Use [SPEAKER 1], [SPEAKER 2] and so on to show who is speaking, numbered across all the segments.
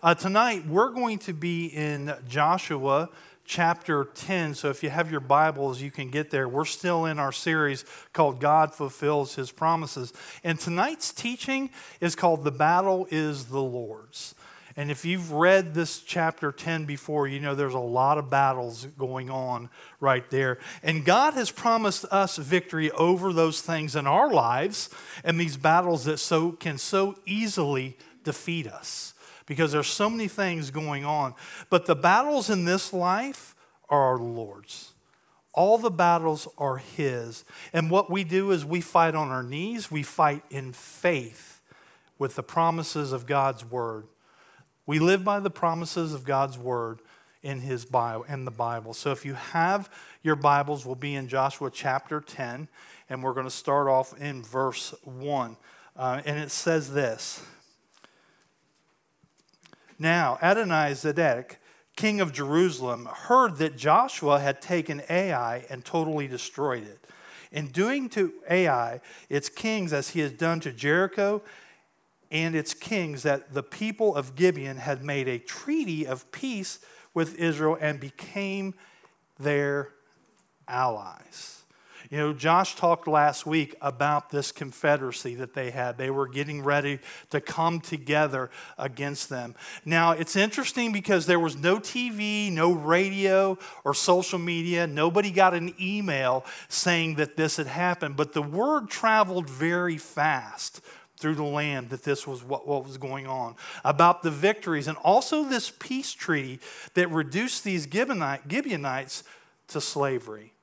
[SPEAKER 1] Uh, tonight, we're going to be in Joshua chapter 10. So if you have your Bibles, you can get there. We're still in our series called God Fulfills His Promises. And tonight's teaching is called The Battle is the Lord's. And if you've read this chapter 10 before, you know there's a lot of battles going on right there. And God has promised us victory over those things in our lives and these battles that so can so easily defeat us because there's so many things going on. But the battles in this life are our Lord's. All the battles are His. And what we do is we fight on our knees, we fight in faith with the promises of God's Word. We live by the promises of God's word in his Bible in the Bible. So if you have your Bibles, we'll be in Joshua chapter 10, and we're going to start off in verse 1. Uh, and it says this Now Adonizedek, king of Jerusalem, heard that Joshua had taken Ai and totally destroyed it. In doing to Ai its kings as he had done to Jericho and its kings that the people of Gibeon had made a treaty of peace with Israel and became their allies. You know, Josh talked last week about this confederacy that they had. They were getting ready to come together against them. Now, it's interesting because there was no TV, no radio, or social media. Nobody got an email saying that this had happened, but the word traveled very fast through the land that this was what, what was going on, about the victories, and also this peace treaty that reduced these Gibeonites to slavery.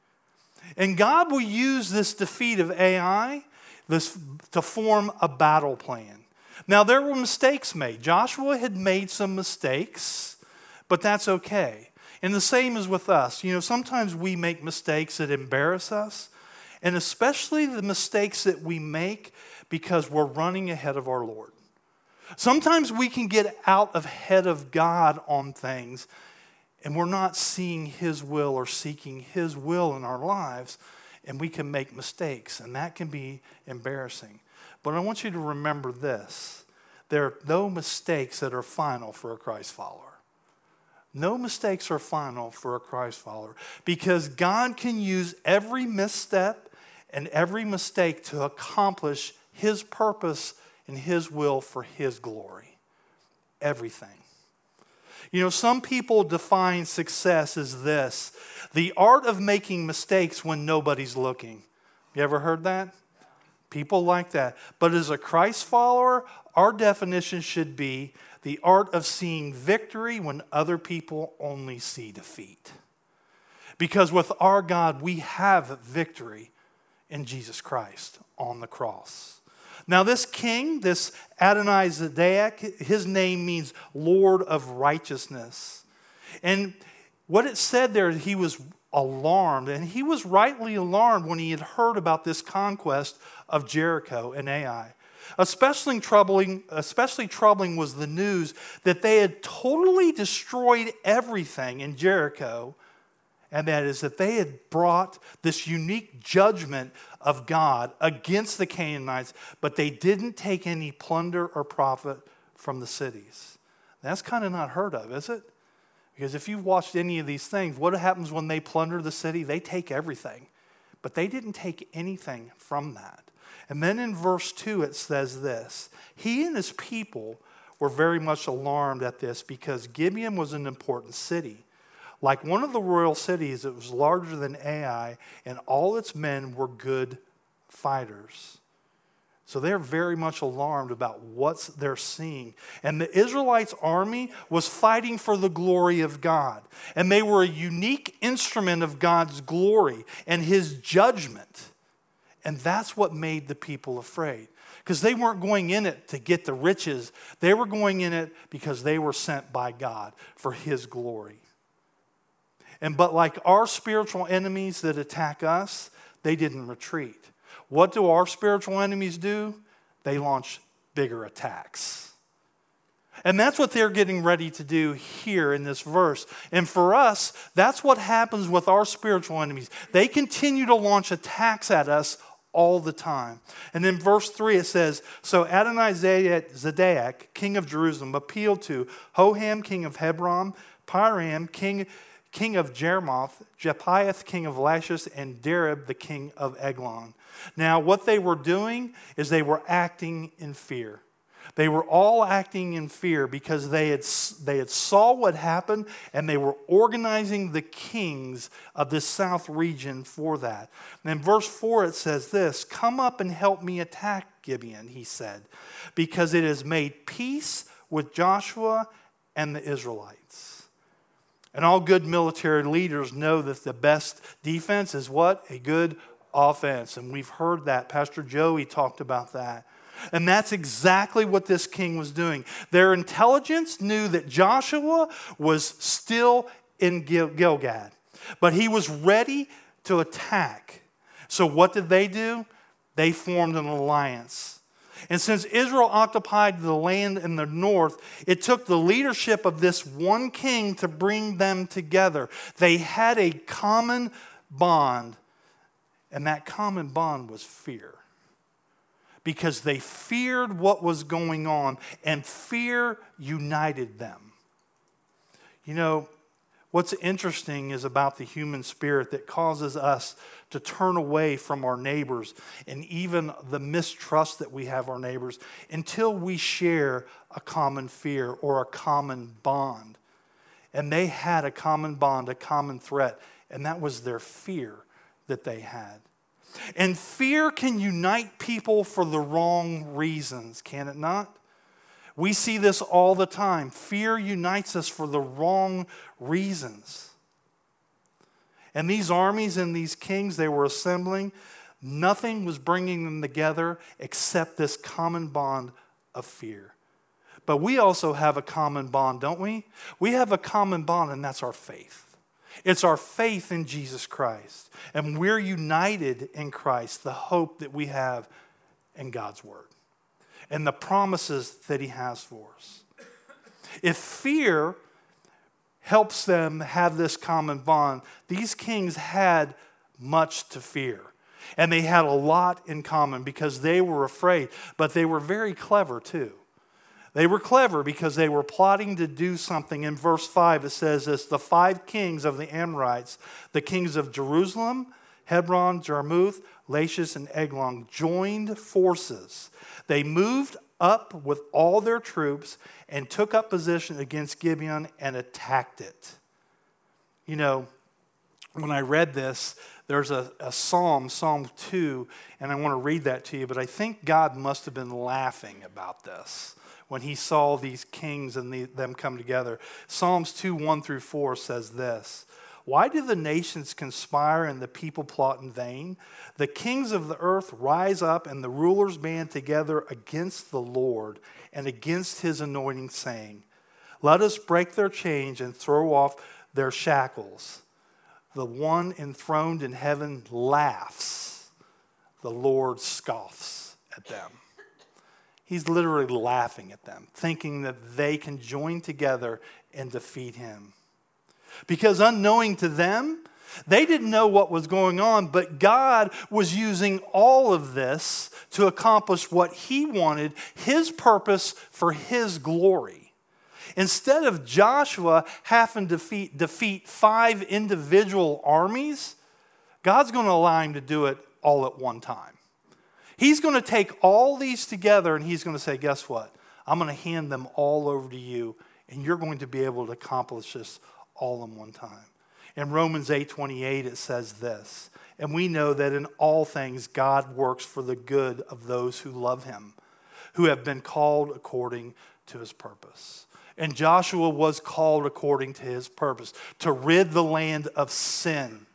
[SPEAKER 1] And God will use this defeat of Ai this, to form a battle plan. Now, there were mistakes made. Joshua had made some mistakes, but that's okay. And the same is with us. You know, sometimes we make mistakes that embarrass us, and especially the mistakes that we make because we're running ahead of our Lord. Sometimes we can get out ahead of God on things and we're not seeing His will or seeking His will in our lives, and we can make mistakes, and that can be embarrassing. But I want you to remember this there are no mistakes that are final for a Christ follower. No mistakes are final for a Christ follower because God can use every misstep and every mistake to accomplish his purpose and His will for His glory. Everything. You know, some people define success as this the art of making mistakes when nobody's looking. You ever heard that? People like that. But as a Christ follower, our definition should be the art of seeing victory when other people only see defeat. Because with our God, we have victory in Jesus Christ on the cross. Now, this king, this Adonai Zedek, his name means Lord of righteousness. And what it said there, he was alarmed, and he was rightly alarmed when he had heard about this conquest of Jericho and Ai. Especially troubling, especially troubling was the news that they had totally destroyed everything in Jericho and that is that they had brought this unique judgment of God against the Canaanites, but they didn't take any plunder or profit from the cities. That's kind of not heard of, is it? Because if you've watched any of these things, what happens when they plunder the city? They take everything, but they didn't take anything from that. And then in verse 2, it says this He and his people were very much alarmed at this because Gibeon was an important city like one of the royal cities, it was larger than Ai, and all its men were good fighters. So they're very much alarmed about what they're seeing. And the Israelites' army was fighting for the glory of God. And they were a unique instrument of God's glory and his judgment. And that's what made the people afraid. Because they weren't going in it to get the riches, they were going in it because they were sent by God for his glory. And but like our spiritual enemies that attack us, they didn't retreat. What do our spiritual enemies do? They launch bigger attacks. And that's what they're getting ready to do here in this verse. And for us, that's what happens with our spiritual enemies. They continue to launch attacks at us all the time. And then verse 3 it says, So Adonizedek, king of Jerusalem, appealed to Hoham, king of Hebron, Piram, king, king of Jarmuth, Japhia, king of Lachish, and Dareb, the king of Eglon. Now, what they were doing is they were acting in fear. They were all acting in fear because they had, they had saw what happened and they were organizing the kings of this south region for that. And in verse 4 it says this, "Come up and help me attack Gibeon," he said, "because it has made peace with Joshua and the Israelites." And all good military leaders know that the best defense is what? A good offense. And we've heard that. Pastor Joey talked about that. And that's exactly what this king was doing. Their intelligence knew that Joshua was still in Gil- Gilgad, but he was ready to attack. So, what did they do? They formed an alliance. And since Israel occupied the land in the north, it took the leadership of this one king to bring them together. They had a common bond, and that common bond was fear because they feared what was going on, and fear united them. You know, what's interesting is about the human spirit that causes us to turn away from our neighbors and even the mistrust that we have our neighbors until we share a common fear or a common bond. And they had a common bond, a common threat, and that was their fear that they had. And fear can unite people for the wrong reasons, can it not? We see this all the time. Fear unites us for the wrong reasons. And these armies and these kings they were assembling, nothing was bringing them together except this common bond of fear. But we also have a common bond, don't we? We have a common bond, and that's our faith. It's our faith in Jesus Christ. And we're united in Christ, the hope that we have in God's Word and the promises that He has for us. If fear helps them have this common bond, these kings had much to fear. And they had a lot in common because they were afraid, but they were very clever too. They were clever because they were plotting to do something. In verse 5, it says this the five kings of the Amorites, the kings of Jerusalem, Hebron, Jarmuth, Lachish, and Eglon, joined forces. They moved up with all their troops and took up position against Gibeon and attacked it. You know, when I read this, there's a, a psalm, Psalm 2, and I want to read that to you, but I think God must have been laughing about this when he saw these kings and the, them come together. Psalms 2 1 through 4 says this Why do the nations conspire and the people plot in vain? The kings of the earth rise up and the rulers band together against the Lord and against his anointing, saying, Let us break their chains and throw off their shackles. The one enthroned in heaven laughs, the Lord scoffs at them. He's literally laughing at them, thinking that they can join together and defeat him. Because unknowing to them, they didn't know what was going on, but God was using all of this to accomplish what He wanted, His purpose for His glory. Instead of Joshua having to defeat, defeat five individual armies, God's going to allow him to do it all at one time. He's going to take all these together and he's going to say, Guess what? I'm going to hand them all over to you, and you're going to be able to accomplish this all in one time. In Romans 8:28 it says this, and we know that in all things God works for the good of those who love him, who have been called according to his purpose. And Joshua was called according to his purpose to rid the land of sin.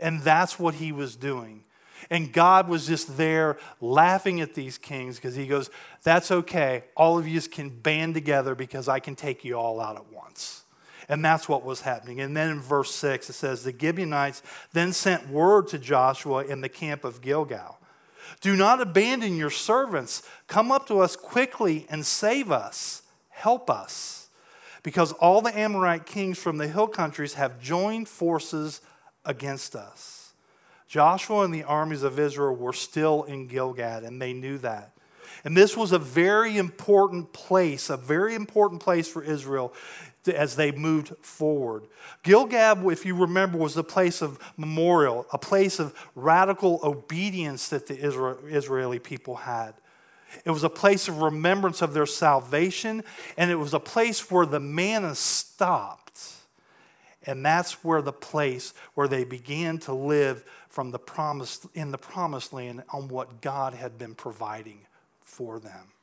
[SPEAKER 1] And that's what he was doing. And God was just there laughing at these kings because he goes, That's okay. All of you can band together because I can take you all out at once. And that's what was happening. And then in verse 6, it says, The Gibeonites then sent word to Joshua in the camp of Gilgal Do not abandon your servants. Come up to us quickly and save us. Help us. Because all the Amorite kings from the hill countries have joined forces against us. Joshua and the armies of Israel were still in Gilgad, and they knew that. And this was a very important place, a very important place for Israel as they moved forward. Gilgad, if you remember, was a place of memorial, a place of radical obedience that the Israeli people had. It was a place of remembrance of their salvation, and it was a place where the manna stopped. And that's where the place where they began to live from the promise in the promised land on what God had been providing for them.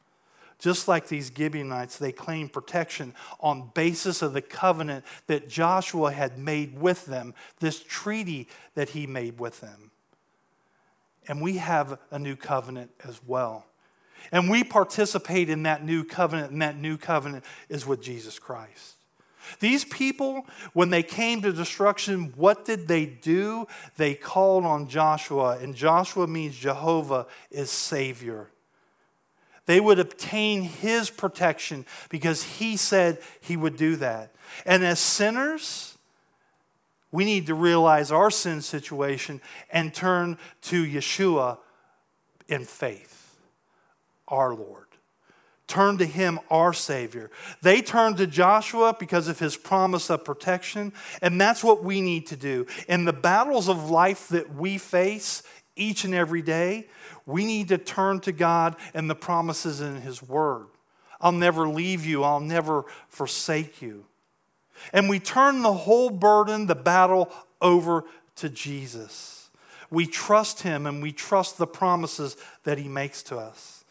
[SPEAKER 1] Just like these Gibeonites, they claimed protection on basis of the covenant that Joshua had made with them, this treaty that he made with them. And we have a new covenant as well. And we participate in that new covenant, and that new covenant is with Jesus Christ. These people, when they came to destruction, what did they do? They called on Joshua, and Joshua means Jehovah is Savior. They would obtain his protection because he said he would do that. And as sinners, we need to realize our sin situation and turn to Yeshua in faith, our Lord. Turn to him, our Savior. They turned to Joshua because of his promise of protection, and that's what we need to do. In the battles of life that we face each and every day, we need to turn to God and the promises in His Word. I'll never leave you, I'll never forsake you. And we turn the whole burden, the battle, over to Jesus. We trust Him and we trust the promises that He makes to us.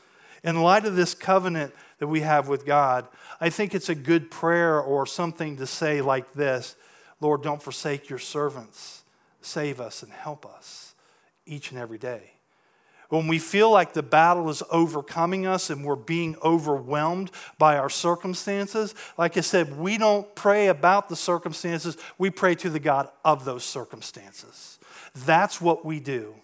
[SPEAKER 1] In light of this covenant that we have with God, I think it's a good prayer or something to say like this Lord, don't forsake your servants. Save us and help us each and every day when we feel like the battle is overcoming us and we're being overwhelmed by our circumstances, like I said, we don't pray about the circumstances, we pray to the God of those circumstances. That's what we do.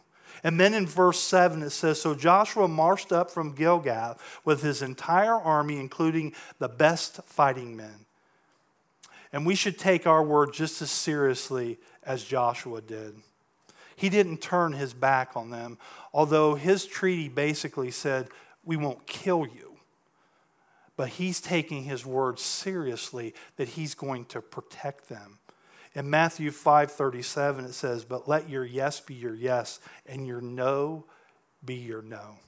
[SPEAKER 1] And then in verse 7, it says So Joshua marched up from Gilgal with his entire army, including the best fighting men. And we should take our word just as seriously as Joshua did. He didn't turn his back on them, although his treaty basically said, We won't kill you. But he's taking his word seriously that he's going to protect them. In Matthew 5:37 it says, "But let your yes be your yes and your no be your no."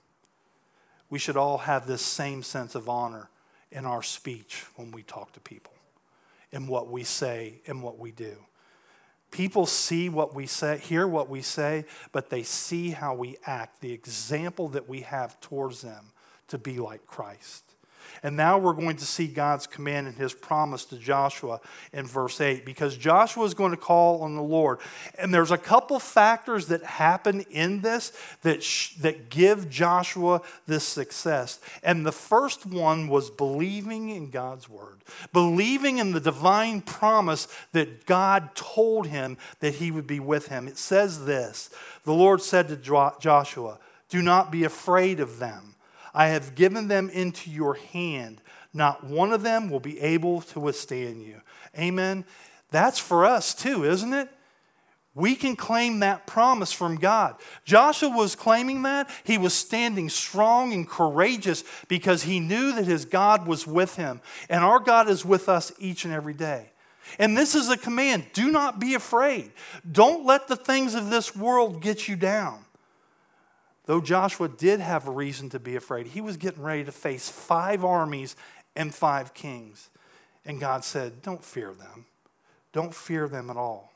[SPEAKER 1] We should all have this same sense of honor in our speech when we talk to people, in what we say and what we do. People see what we say, hear what we say, but they see how we act, the example that we have towards them to be like Christ. And now we're going to see God's command and his promise to Joshua in verse 8 because Joshua is going to call on the Lord. And there's a couple factors that happen in this that, sh- that give Joshua this success. And the first one was believing in God's word, believing in the divine promise that God told him that he would be with him. It says this The Lord said to Joshua, Do not be afraid of them. I have given them into your hand. Not one of them will be able to withstand you. Amen. That's for us too, isn't it? We can claim that promise from God. Joshua was claiming that. He was standing strong and courageous because he knew that his God was with him. And our God is with us each and every day. And this is a command do not be afraid. Don't let the things of this world get you down. Though Joshua did have a reason to be afraid, he was getting ready to face five armies and five kings. And God said, Don't fear them. Don't fear them at all.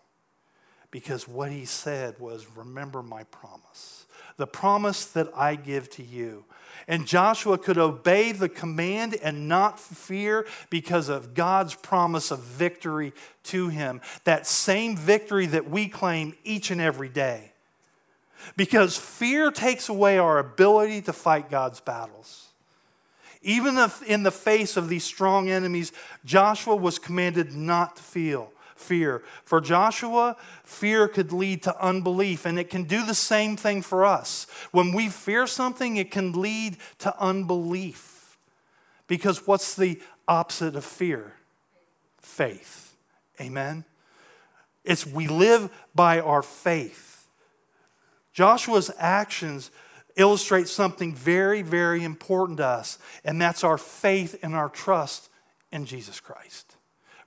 [SPEAKER 1] Because what he said was, Remember my promise, the promise that I give to you. And Joshua could obey the command and not fear because of God's promise of victory to him. That same victory that we claim each and every day. Because fear takes away our ability to fight God's battles. Even if in the face of these strong enemies, Joshua was commanded not to feel fear. For Joshua, fear could lead to unbelief, and it can do the same thing for us. When we fear something, it can lead to unbelief. Because what's the opposite of fear? Faith. Amen? It's we live by our faith. Joshua's actions illustrate something very, very important to us, and that's our faith and our trust in Jesus Christ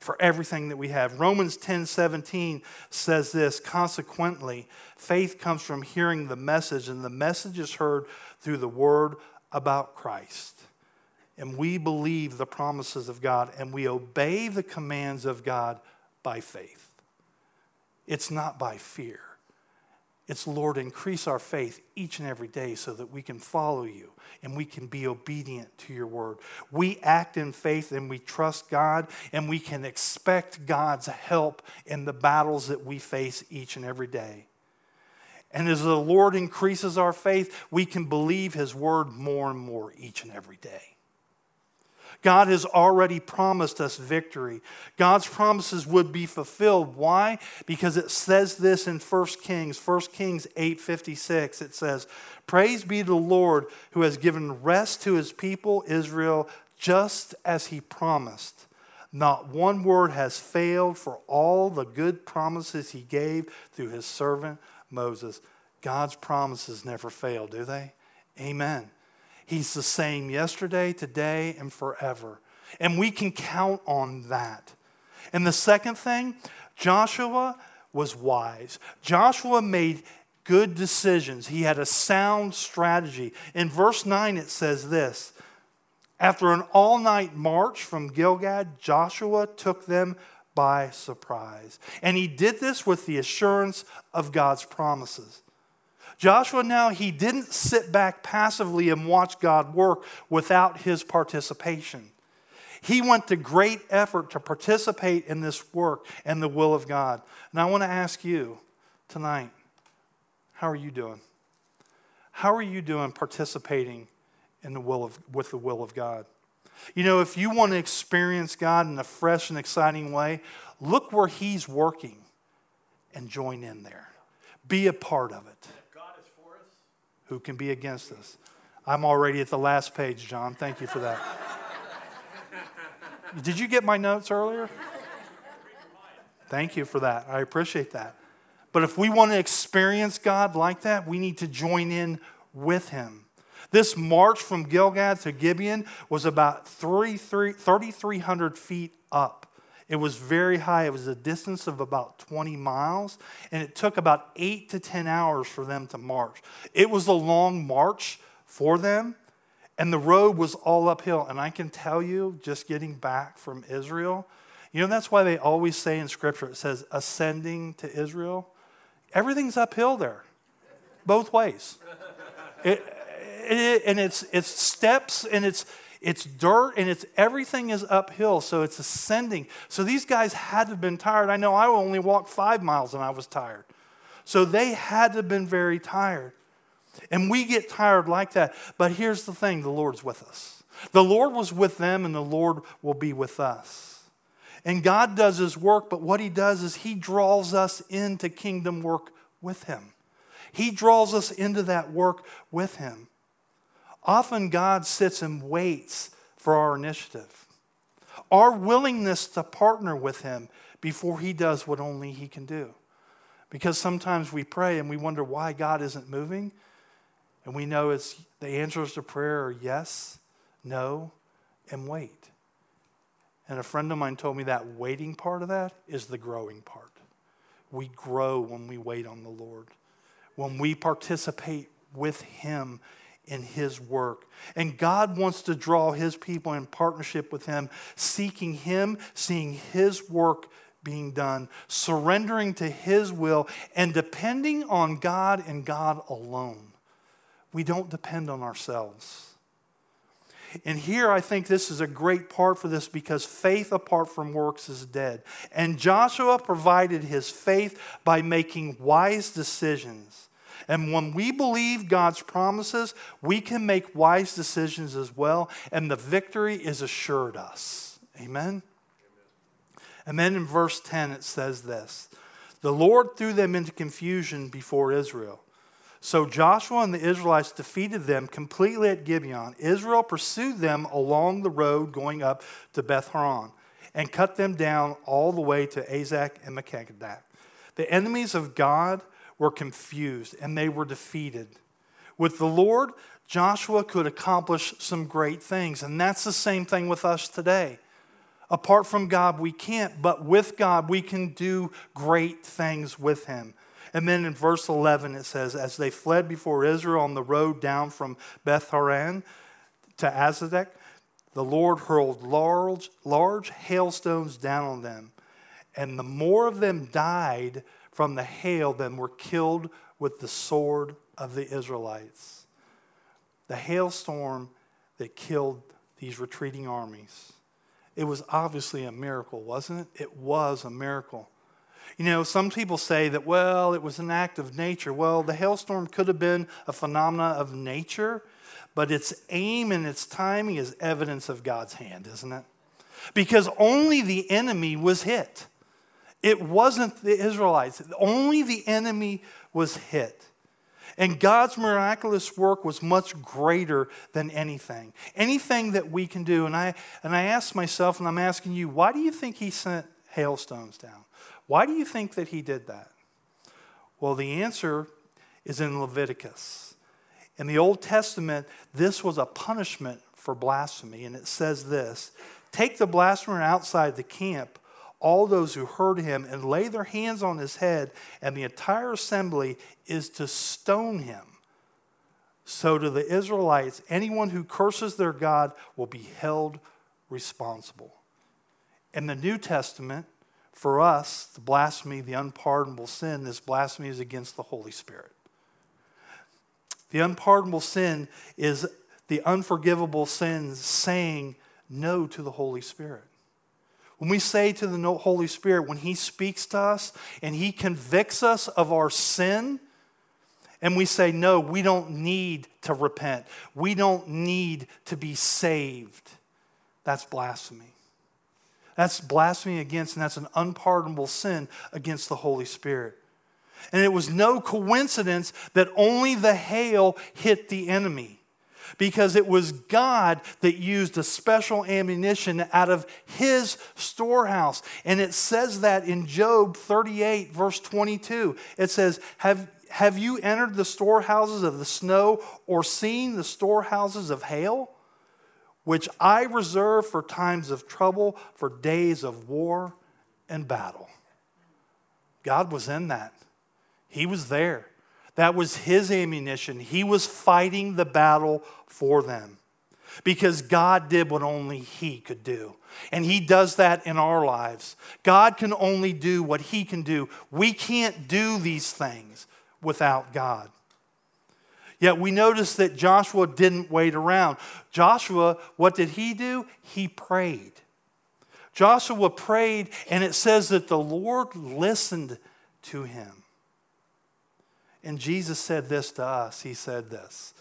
[SPEAKER 1] for everything that we have. Romans 10 17 says this Consequently, faith comes from hearing the message, and the message is heard through the word about Christ. And we believe the promises of God, and we obey the commands of God by faith. It's not by fear. It's, Lord, increase our faith each and every day so that we can follow you and we can be obedient to your word. We act in faith and we trust God and we can expect God's help in the battles that we face each and every day. And as the Lord increases our faith, we can believe his word more and more each and every day. God has already promised us victory. God's promises would be fulfilled. Why? Because it says this in 1 Kings, 1 Kings 8:56. It says, "Praise be to the Lord who has given rest to his people Israel just as he promised." Not one word has failed for all the good promises he gave through his servant Moses. God's promises never fail, do they? Amen. He's the same yesterday, today, and forever. And we can count on that. And the second thing, Joshua was wise. Joshua made good decisions, he had a sound strategy. In verse 9, it says this After an all night march from Gilgal, Joshua took them by surprise. And he did this with the assurance of God's promises. Joshua now, he didn't sit back passively and watch God work without his participation. He went to great effort to participate in this work and the will of God. And I want to ask you tonight how are you doing? How are you doing participating in the will of, with the will of God? You know, if you want to experience God in a fresh and exciting way, look where He's working and join in there. Be a part of it who can be against us? I'm already at the last page, John. Thank you for that. Did you get my notes earlier? Thank you for that. I appreciate that. But if we want to experience God like that, we need to join in with Him. This march from Gilgal to Gibeon was about 3,300 feet up. It was very high. It was a distance of about 20 miles, and it took about eight to 10 hours for them to march. It was a long march for them, and the road was all uphill. And I can tell you, just getting back from Israel, you know, that's why they always say in Scripture, it says ascending to Israel. Everything's uphill there, both ways. It, it, and it's, it's steps and it's, it's dirt and it's everything is uphill, so it's ascending. So these guys had to have been tired. I know I only walked five miles and I was tired. So they had to have been very tired. And we get tired like that. But here's the thing the Lord's with us. The Lord was with them, and the Lord will be with us. And God does his work, but what he does is he draws us into kingdom work with him. He draws us into that work with him. Often God sits and waits for our initiative, our willingness to partner with Him before He does what only He can do. Because sometimes we pray and we wonder why God isn't moving, and we know it's the answers to prayer are yes, no, and wait. And a friend of mine told me that waiting part of that is the growing part. We grow when we wait on the Lord, when we participate with Him in His work. And God wants to draw His people in partnership with Him, seeking Him, seeing His work being done, surrendering to His will, and depending on God and God alone. We don't depend on ourselves. And here I think this is a great part for this because faith apart from works is dead. And Joshua provided his faith by making wise decisions. And when we believe God's promises, we can make wise decisions as well, and the victory is assured us. Amen? Amen. And then in verse 10, it says this The Lord threw them into confusion before Israel. So Joshua and the Israelites defeated them completely at Gibeon. Israel pursued them along the road going up to Beth Horon and cut them down all the way to Azekah and Makkedah. The enemies of God were confused and they were defeated. With the Lord, Joshua could accomplish some great things. And that's the same thing with us today. Apart from God, we can't, but with God, we can do great things with Him. And then in verse 11, it says, As they fled before Israel on the road down from Beth Horon to Azekah, the Lord hurled large, large hailstones down on them. And the more of them died from the hail than were killed with the sword of the Israelites the hailstorm that killed these retreating armies. It was obviously a miracle, wasn't it? It was a miracle. You know, some people say that, well, it was an act of nature. Well, the hailstorm could have been a phenomena of nature, but its aim and its timing is evidence of God's hand, isn't it? Because only the enemy was hit. It wasn't the Israelites, only the enemy was hit. And God's miraculous work was much greater than anything. Anything that we can do. And I, and I asked myself, and I'm asking you, why do you think he sent hailstones down? Why do you think that he did that? Well, the answer is in Leviticus. In the Old Testament, this was a punishment for blasphemy. And it says this Take the blasphemer outside the camp all those who heard him and lay their hands on his head, and the entire assembly is to stone him. So, to the Israelites, anyone who curses their God will be held responsible. In the New Testament, for us, the blasphemy, the unpardonable sin, this blasphemy is against the Holy Spirit. The unpardonable sin is the unforgivable sin saying no to the Holy Spirit. When we say to the Holy Spirit, when He speaks to us and He convicts us of our sin, and we say, no, we don't need to repent, we don't need to be saved, that's blasphemy. That's blasphemy against, and that's an unpardonable sin against the Holy Spirit. And it was no coincidence that only the hail hit the enemy because it was God that used a special ammunition out of his storehouse. And it says that in Job 38, verse 22. It says, Have, have you entered the storehouses of the snow or seen the storehouses of hail? Which I reserve for times of trouble, for days of war and battle. God was in that. He was there. That was his ammunition. He was fighting the battle for them because God did what only He could do. And He does that in our lives. God can only do what He can do. We can't do these things without God. Yet we notice that Joshua didn't wait around. Joshua, what did he do? He prayed. Joshua prayed, and it says that the Lord listened to him. And Jesus said this to us. He said this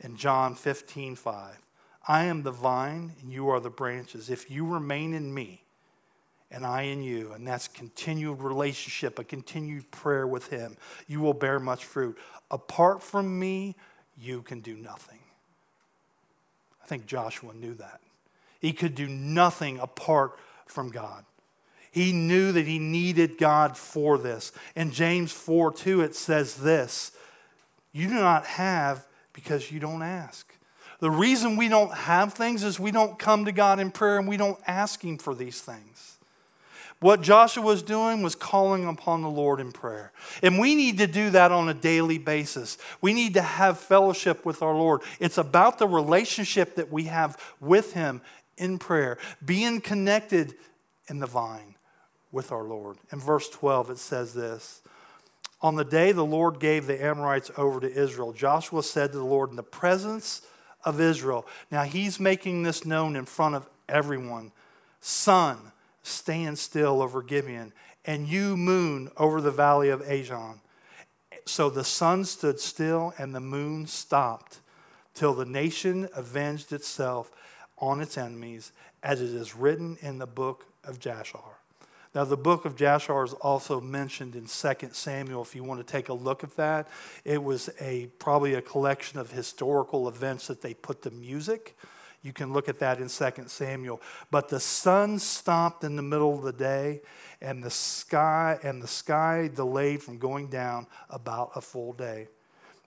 [SPEAKER 1] in John 15, 5. I am the vine and you are the branches. If you remain in me and I in you, and that's continued relationship, a continued prayer with him, you will bear much fruit. Apart from me, you can do nothing. I think Joshua knew that. He could do nothing apart from God. He knew that he needed God for this. In James 4 2, it says this You do not have because you don't ask. The reason we don't have things is we don't come to God in prayer and we don't ask Him for these things. What Joshua was doing was calling upon the Lord in prayer. And we need to do that on a daily basis. We need to have fellowship with our Lord. It's about the relationship that we have with Him in prayer, being connected in the vine with our Lord. In verse 12, it says this On the day the Lord gave the Amorites over to Israel, Joshua said to the Lord in the presence of Israel, now he's making this known in front of everyone Sun, stand still over Gibeon, and you, moon, over the valley of Ajalon. So the sun stood still and the moon stopped till the nation avenged itself on its enemies, as it is written in the book of Jashar. Now, the book of Jashar is also mentioned in 2 Samuel. If you want to take a look at that, it was a probably a collection of historical events that they put to music. You can look at that in 2 Samuel. But the sun stopped in the middle of the day, and the sky and the sky delayed from going down about a full day.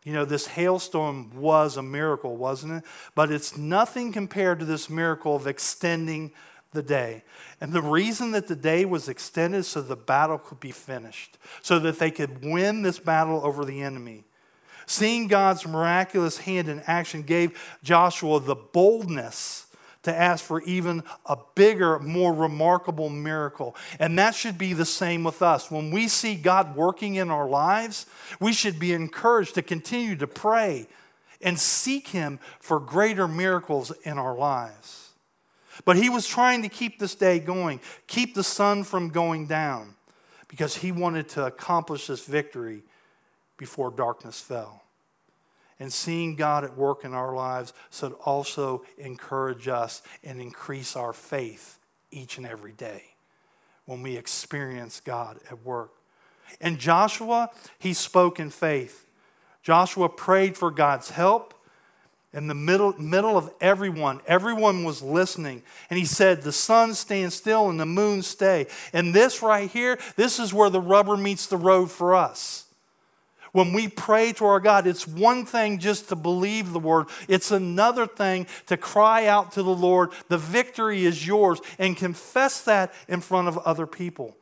[SPEAKER 1] You know, this hailstorm was a miracle, wasn't it? But it's nothing compared to this miracle of extending the day. And the reason that the day was extended so the battle could be finished, so that they could win this battle over the enemy. Seeing God's miraculous hand in action gave Joshua the boldness to ask for even a bigger, more remarkable miracle. And that should be the same with us. When we see God working in our lives, we should be encouraged to continue to pray and seek Him for greater miracles in our lives. But he was trying to keep this day going, keep the sun from going down, because he wanted to accomplish this victory before darkness fell. And seeing God at work in our lives should also encourage us and increase our faith each and every day when we experience God at work. And Joshua, he spoke in faith. Joshua prayed for God's help in the middle, middle of everyone. Everyone was listening. And he said, The sun stands still and the moon stay. And this right here, this is where the rubber meets the road for us. When we pray to our God, it's one thing just to believe the word, it's another thing to cry out to the Lord, the victory is yours, and confess that in front of other people.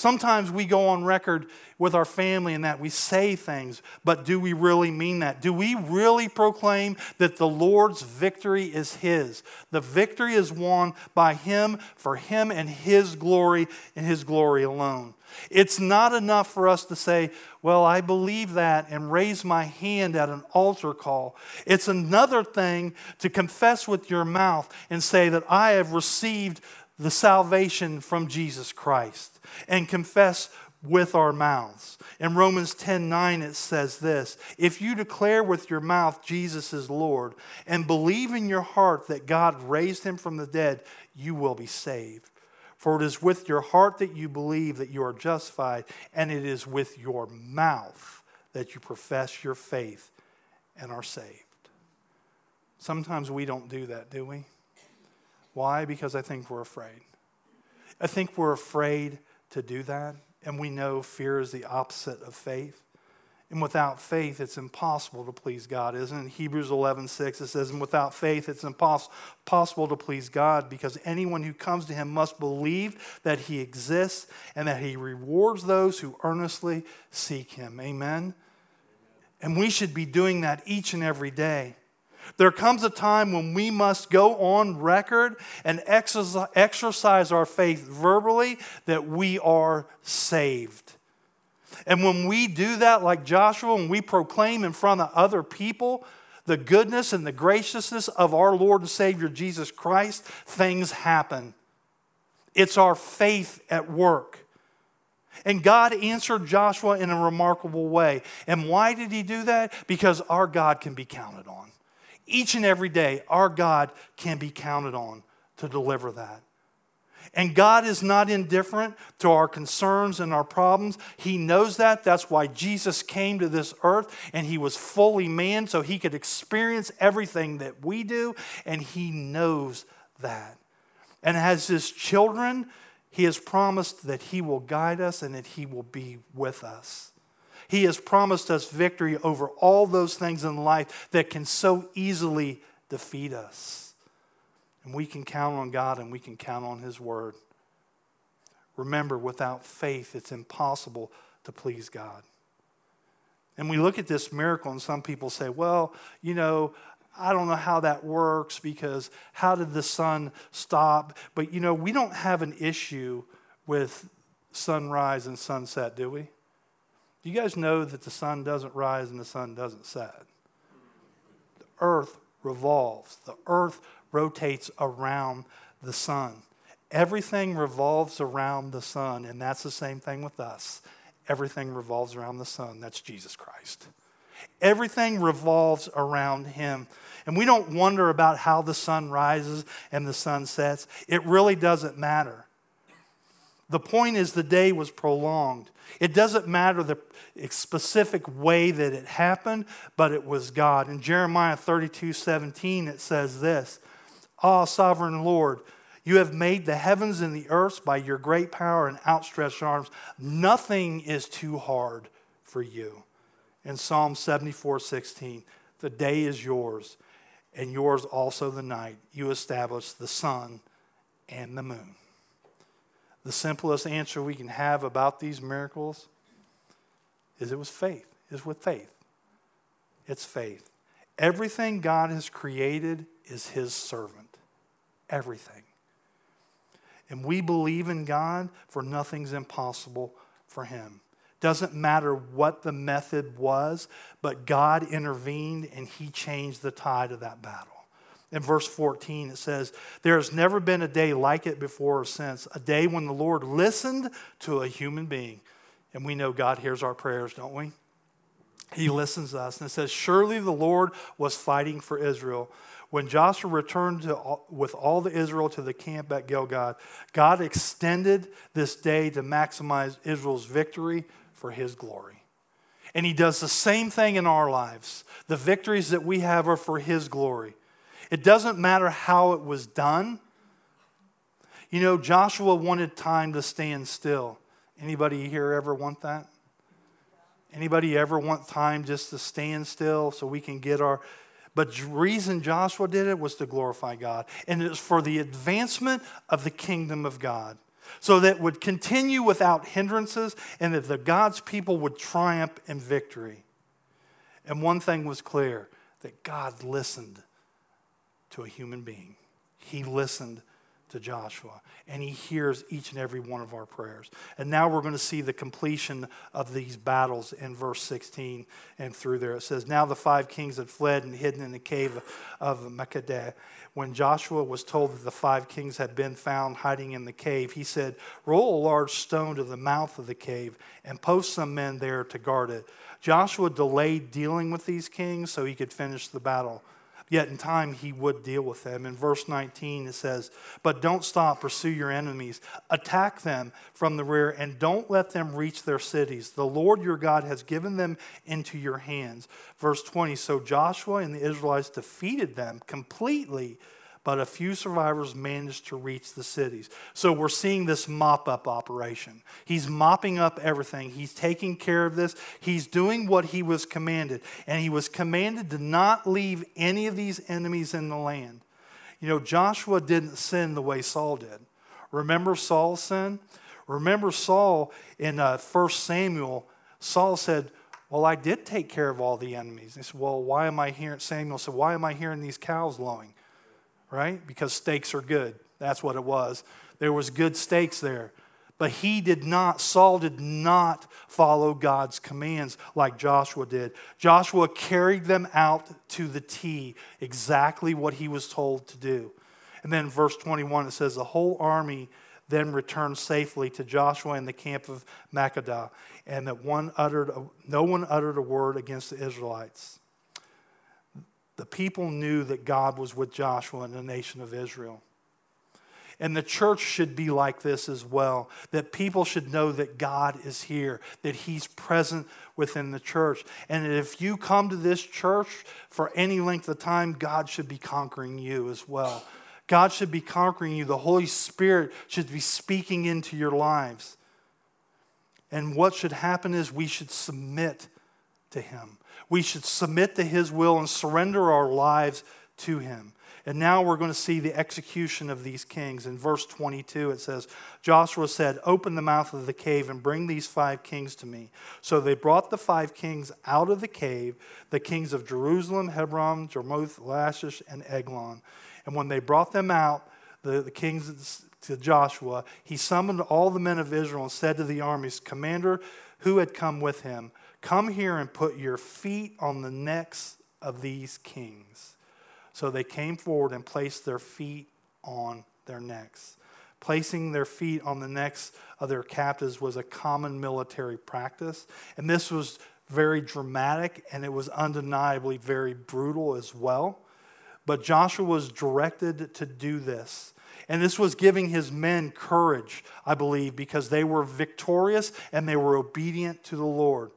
[SPEAKER 1] Sometimes we go on record with our family and that we say things, but do we really mean that? Do we really proclaim that the Lord's victory is His? The victory is won by Him, for Him, and His glory, and His glory alone. It's not enough for us to say, Well, I believe that, and raise my hand at an altar call. It's another thing to confess with your mouth and say that I have received the salvation from Jesus Christ and confess with our mouths. In Romans 10 9, it says this If you declare with your mouth Jesus is Lord and believe in your heart that God raised him from the dead, you will be saved. For it is with your heart that you believe that you are justified, and it is with your mouth that you profess your faith and are saved. Sometimes we don't do that, do we? Why? Because I think we're afraid. I think we're afraid to do that. And we know fear is the opposite of faith. And without faith, it's impossible to please God, isn't it? Hebrews 11, 6, it says, And without faith, it's impossible to please God because anyone who comes to him must believe that he exists and that he rewards those who earnestly seek him. Amen? And we should be doing that each and every day. There comes a time when we must go on record and exercise our faith verbally that we are saved. And when we do that, like Joshua, and we proclaim in front of other people the goodness and the graciousness of our Lord and Savior Jesus Christ, things happen. It's our faith at work. And God answered Joshua in a remarkable way. And why did he do that? Because our God can be counted on. Each and every day, our God can be counted on to deliver that. And God is not indifferent to our concerns and our problems. He knows that. That's why Jesus came to this earth and he was fully man so he could experience everything that we do. And he knows that. And as his children, he has promised that he will guide us and that he will be with us. He has promised us victory over all those things in life that can so easily defeat us. And we can count on God and we can count on His word. Remember, without faith, it's impossible to please God. And we look at this miracle, and some people say, well, you know, I don't know how that works because how did the sun stop? But, you know, we don't have an issue with sunrise and sunset, do we? Do you guys know that the sun doesn't rise and the sun doesn't set? The earth revolves, the earth rotates around the sun. Everything revolves around the sun, and that's the same thing with us. Everything revolves around the sun. That's Jesus Christ. Everything revolves around him. And we don't wonder about how the sun rises and the sun sets. It really doesn't matter The point is, the day was prolonged. It doesn't matter the specific way that it happened, but it was God. In Jeremiah 32 17, it says this Ah, sovereign Lord, you have made the heavens and the earth by your great power and outstretched arms. Nothing is too hard for you. In Psalm 74 16, the day is yours, and yours also the night. You establish the sun and the moon. The simplest answer we can have about these miracles is it was faith, is with faith. It's faith. Everything God has created is His servant. Everything. And we believe in God, for nothing's impossible for Him. Doesn't matter what the method was, but God intervened and He changed the tide of that battle. In verse 14, it says, There has never been a day like it before or since, a day when the Lord listened to a human being. And we know God hears our prayers, don't we? He listens to us. And it says, Surely the Lord was fighting for Israel. When Joshua returned to, with all the Israel to the camp at Gilgal, God extended this day to maximize Israel's victory for his glory. And he does the same thing in our lives. The victories that we have are for his glory. It doesn't matter how it was done. You know, Joshua wanted time to stand still. Anybody here ever want that? Anybody ever want time just to stand still so we can get our but the reason Joshua did it was to glorify God. And it was for the advancement of the kingdom of God. So that would continue without hindrances and that the God's people would triumph in victory. And one thing was clear that God listened to a human being. He listened to Joshua, and he hears each and every one of our prayers. And now we're going to see the completion of these battles in verse 16 and through there. It says, Now the five kings had fled and hidden in the cave of Makkedah. When Joshua was told that the five kings had been found hiding in the cave, he said, Roll a large stone to the mouth of the cave and post some men there to guard it. Joshua delayed dealing with these kings so he could finish the battle. Yet in time he would deal with them. In verse 19 it says, But don't stop, pursue your enemies, attack them from the rear, and don't let them reach their cities. The Lord your God has given them into your hands. Verse 20 So Joshua and the Israelites defeated them completely but a few survivors managed to reach the cities. So we're seeing this mop up operation. He's mopping up everything, he's taking care of this, he's doing what he was commanded. And he was commanded to not leave any of these enemies in the land. You know, Joshua didn't sin the way Saul did. Remember Saul's sin? Remember Saul in uh, 1 Samuel, Saul said, well, I did take care of all the enemies. He said, Well, why am I hearing, Samuel said, Why am I hearing these cows lowing? Right? Because steaks are good. That's what it was. There was good steaks there. But he did not, Saul did not follow God's commands like Joshua did. Joshua carried them out to the T, exactly what he was told to do. And then verse 21, it says, The whole army then returned safely to Joshua in the camp of Makkedah, and that one uttered, a, no one uttered a word against the Israelites the people knew that God was with Joshua and the nation of Israel. And the church should be like this as well that people should know that God is here, that He's present within the church. And if you come to this church for any length of time, God should be conquering you as well. God should be conquering you. The Holy Spirit should be speaking into your lives. And what should happen is we should submit to Him we should submit to His will and surrender our lives to Him. And now we're going to see the execution of these kings. In verse 22, it says, Joshua said, Open the mouth of the cave and bring these five kings to me. So they brought the five kings out of the cave, the kings of Jerusalem, Hebron, Jarmuth, Lachish, and Eglon. And when they brought them out, the, the kings to Joshua, he summoned all the men of Israel and said to the armies, commander who had come with him, Come here and put your feet on the necks of these kings. So they came forward and placed their feet on their necks. Placing their feet on the necks of their captives was a common military practice. And this was very dramatic and it was undeniably very brutal as well. But Joshua was directed to do this. And this was giving his men courage, I believe, because they were victorious and they were obedient to the Lord.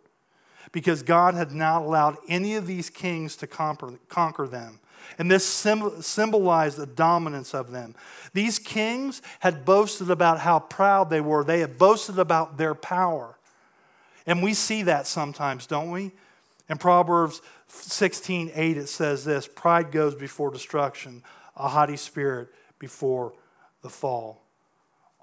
[SPEAKER 1] Because God had not allowed any of these kings to conquer, them. And this symbolized the dominance of them. These kings had boasted about how proud they were, they had boasted about their power. And we see that sometimes, don't we? In Proverbs 16 8, it says this Pride goes before destruction, a haughty spirit before the fall.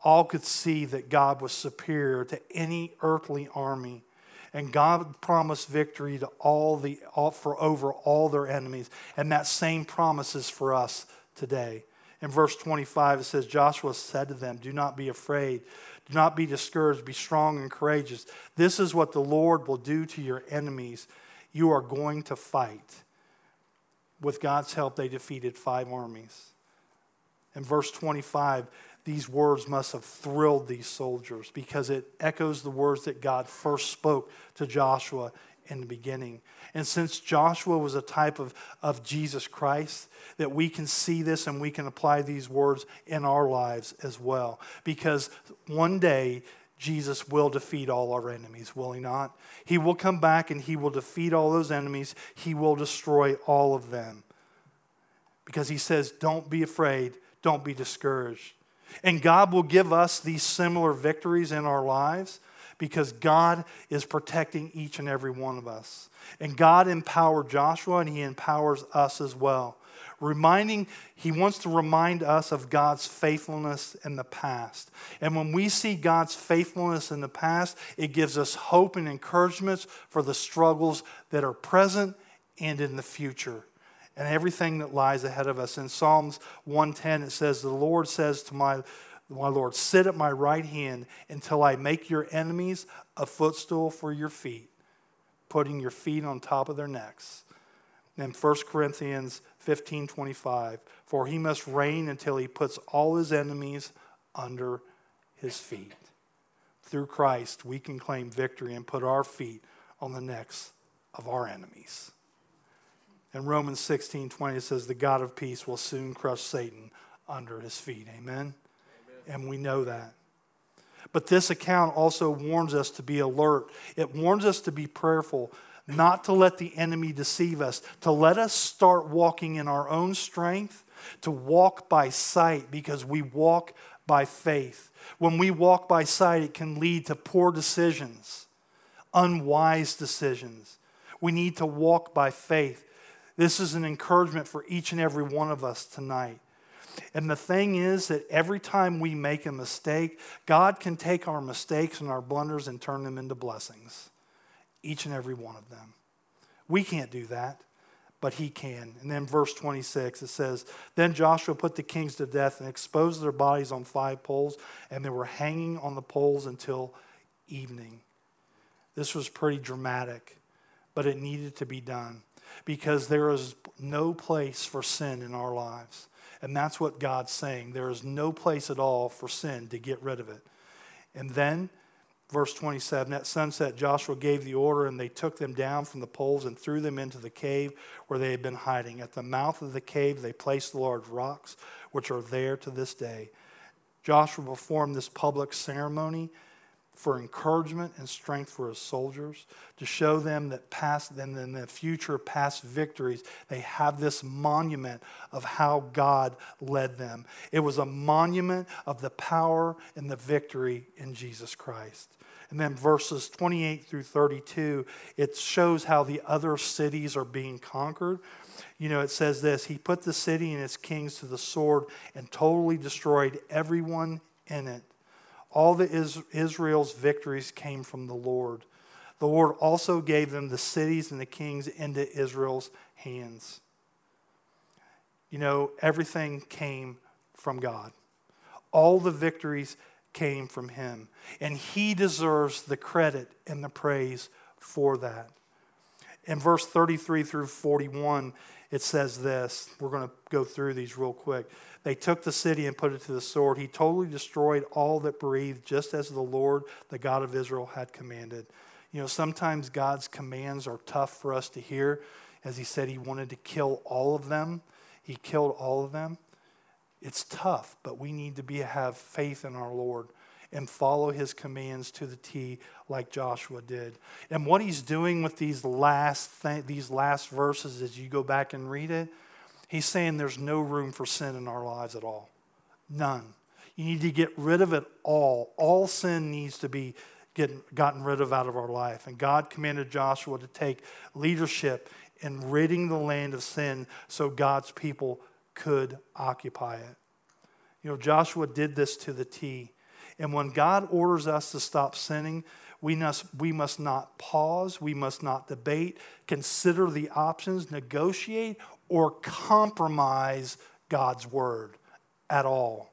[SPEAKER 1] All could see that God was superior to any earthly army. And God promised victory to all the all, for over all their enemies. And that same promise is for us today. In verse 25, it says, Joshua said to them, Do not be afraid. Do not be discouraged. Be strong and courageous. This is what the Lord will do to your enemies. You are going to fight. With God's help, they defeated five armies. In verse 25, these words must have thrilled these soldiers because it echoes the words that God first spoke to Joshua in the beginning. And since Joshua was a type of, of Jesus Christ, that we can see this and we can apply these words in our lives as well. Because one day, Jesus will defeat all our enemies, will he not? He will come back and he will defeat all those enemies. He will destroy all of them. Because he says, Don't be afraid don't be discouraged. And God will give us these similar victories in our lives because God is protecting each and every one of us. And God empowered Joshua and he empowers us as well. Reminding, he wants to remind us of God's faithfulness in the past. And when we see God's faithfulness in the past, it gives us hope and encouragement for the struggles that are present and in the future and everything that lies ahead of us. In Psalms 110, it says, The Lord says to my, my Lord, Sit at my right hand until I make your enemies a footstool for your feet, putting your feet on top of their necks. And 1 Corinthians 15 25, For he must reign until he puts all his enemies under his feet. Through Christ, we can claim victory and put our feet on the necks of our enemies. In Romans 16 20, it says, The God of peace will soon crush Satan under his feet. Amen? Amen? And we know that. But this account also warns us to be alert, it warns us to be prayerful, not to let the enemy deceive us, to let us start walking in our own strength, to walk by sight because we walk by faith. When we walk by sight, it can lead to poor decisions, unwise decisions. We need to walk by faith. This is an encouragement for each and every one of us tonight. And the thing is that every time we make a mistake, God can take our mistakes and our blunders and turn them into blessings. Each and every one of them. We can't do that, but He can. And then verse 26, it says Then Joshua put the kings to death and exposed their bodies on five poles, and they were hanging on the poles until evening. This was pretty dramatic, but it needed to be done because there is no place for sin in our lives. And that's what God's saying. There is no place at all for sin to get rid of it. And then, verse 27 at sunset, Joshua gave the order, and they took them down from the poles and threw them into the cave where they had been hiding. At the mouth of the cave, they placed the large rocks, which are there to this day. Joshua performed this public ceremony for encouragement and strength for his soldiers, to show them that past them in the future past victories, they have this monument of how God led them. It was a monument of the power and the victory in Jesus Christ. And then verses 28 through 32, it shows how the other cities are being conquered. You know, it says this He put the city and its kings to the sword and totally destroyed everyone in it. All the Israel's victories came from the Lord. The Lord also gave them the cities and the kings into Israel's hands. You know, everything came from God. All the victories came from Him. And He deserves the credit and the praise for that. In verse 33 through 41, it says this. We're going to go through these real quick. They took the city and put it to the sword. He totally destroyed all that breathed, just as the Lord, the God of Israel, had commanded. You know, sometimes God's commands are tough for us to hear. As he said, he wanted to kill all of them, he killed all of them. It's tough, but we need to be, have faith in our Lord and follow his commands to the T like Joshua did. And what he's doing with these last, th- these last verses as you go back and read it, he's saying there's no room for sin in our lives at all. None. You need to get rid of it all. All sin needs to be getting, gotten rid of out of our life. And God commanded Joshua to take leadership in ridding the land of sin so God's people could occupy it. You know, Joshua did this to the T. And when God orders us to stop sinning, we must, we must not pause, we must not debate, consider the options, negotiate, or compromise God's word at all,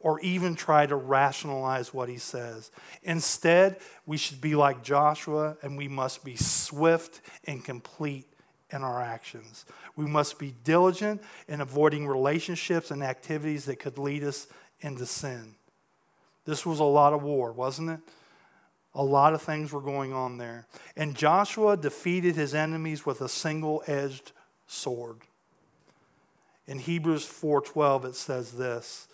[SPEAKER 1] or even try to rationalize what he says. Instead, we should be like Joshua and we must be swift and complete in our actions. We must be diligent in avoiding relationships and activities that could lead us into sin. This was a lot of war, wasn't it? A lot of things were going on there. And Joshua defeated his enemies with a single-edged sword. In Hebrews 4:12 it says this,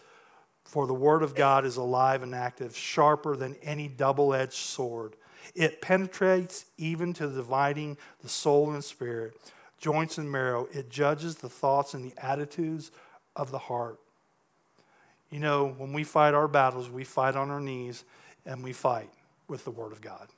[SPEAKER 1] "For the word of God is alive and active, sharper than any double-edged sword. It penetrates even to dividing the soul and spirit, joints and marrow. It judges the thoughts and the attitudes of the heart." You know, when we fight our battles, we fight on our knees and we fight with the Word of God.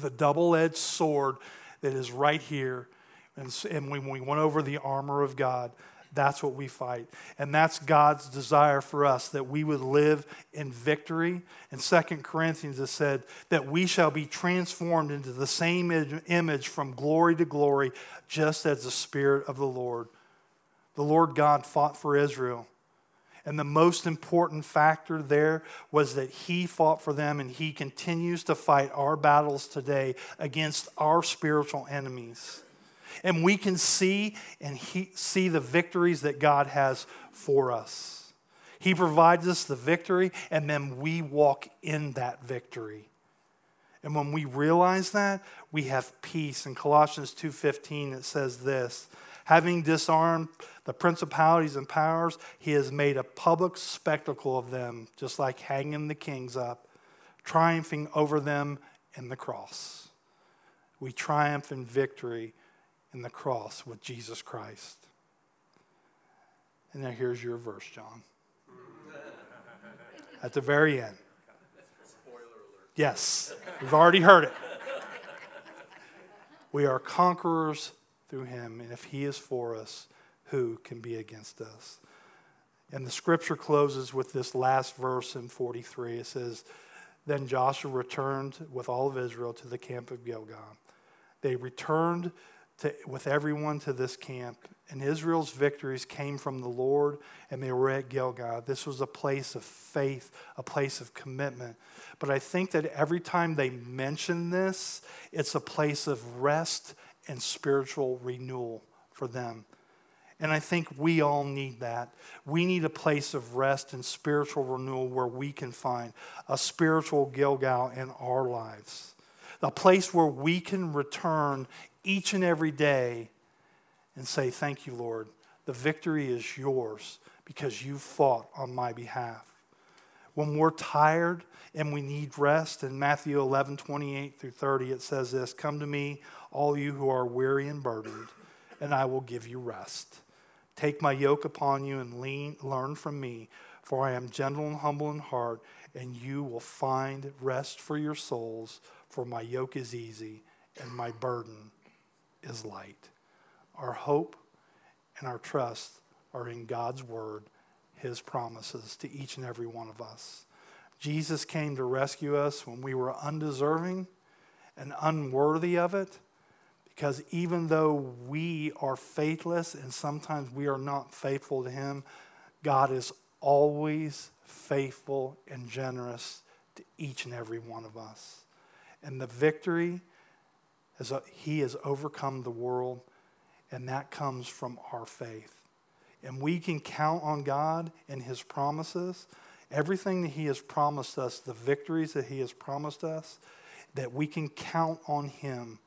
[SPEAKER 1] The double edged sword that is right here, and, and when we went over the armor of God, that's what we fight. And that's God's desire for us that we would live in victory. In 2 Corinthians, it said that we shall be transformed into the same image from glory to glory, just as the Spirit of the Lord. The Lord God fought for Israel. And the most important factor there was that he fought for them and he continues to fight our battles today against our spiritual enemies. And we can see and he, see the victories that God has for us. He provides us the victory and then we walk in that victory. And when we realize that, we have peace. In Colossians 2:15 it says this, having disarmed the principalities and powers, he has made a public spectacle of them, just like hanging the kings up, triumphing over them in the cross. We triumph in victory in the cross with Jesus Christ. And now here's your verse, John. At the very end. Yes, we've already heard it. We are conquerors through him, and if he is for us, who can be against us? And the scripture closes with this last verse in 43. It says, Then Joshua returned with all of Israel to the camp of Gilgal. They returned to, with everyone to this camp, and Israel's victories came from the Lord, and they were at Gilgal. This was a place of faith, a place of commitment. But I think that every time they mention this, it's a place of rest and spiritual renewal for them. And I think we all need that. We need a place of rest and spiritual renewal where we can find a spiritual Gilgal in our lives. A place where we can return each and every day and say, Thank you, Lord. The victory is yours because you fought on my behalf. When we're tired and we need rest, in Matthew 11, 28 through 30, it says this Come to me, all you who are weary and burdened, and I will give you rest. Take my yoke upon you and lean, learn from me, for I am gentle and humble in heart, and you will find rest for your souls, for my yoke is easy and my burden is light. Our hope and our trust are in God's word, his promises to each and every one of us. Jesus came to rescue us when we were undeserving and unworthy of it. Because even though we are faithless and sometimes we are not faithful to Him, God is always faithful and generous to each and every one of us. And the victory is a, He has overcome the world, and that comes from our faith. And we can count on God and His promises, everything that He has promised us, the victories that He has promised us, that we can count on Him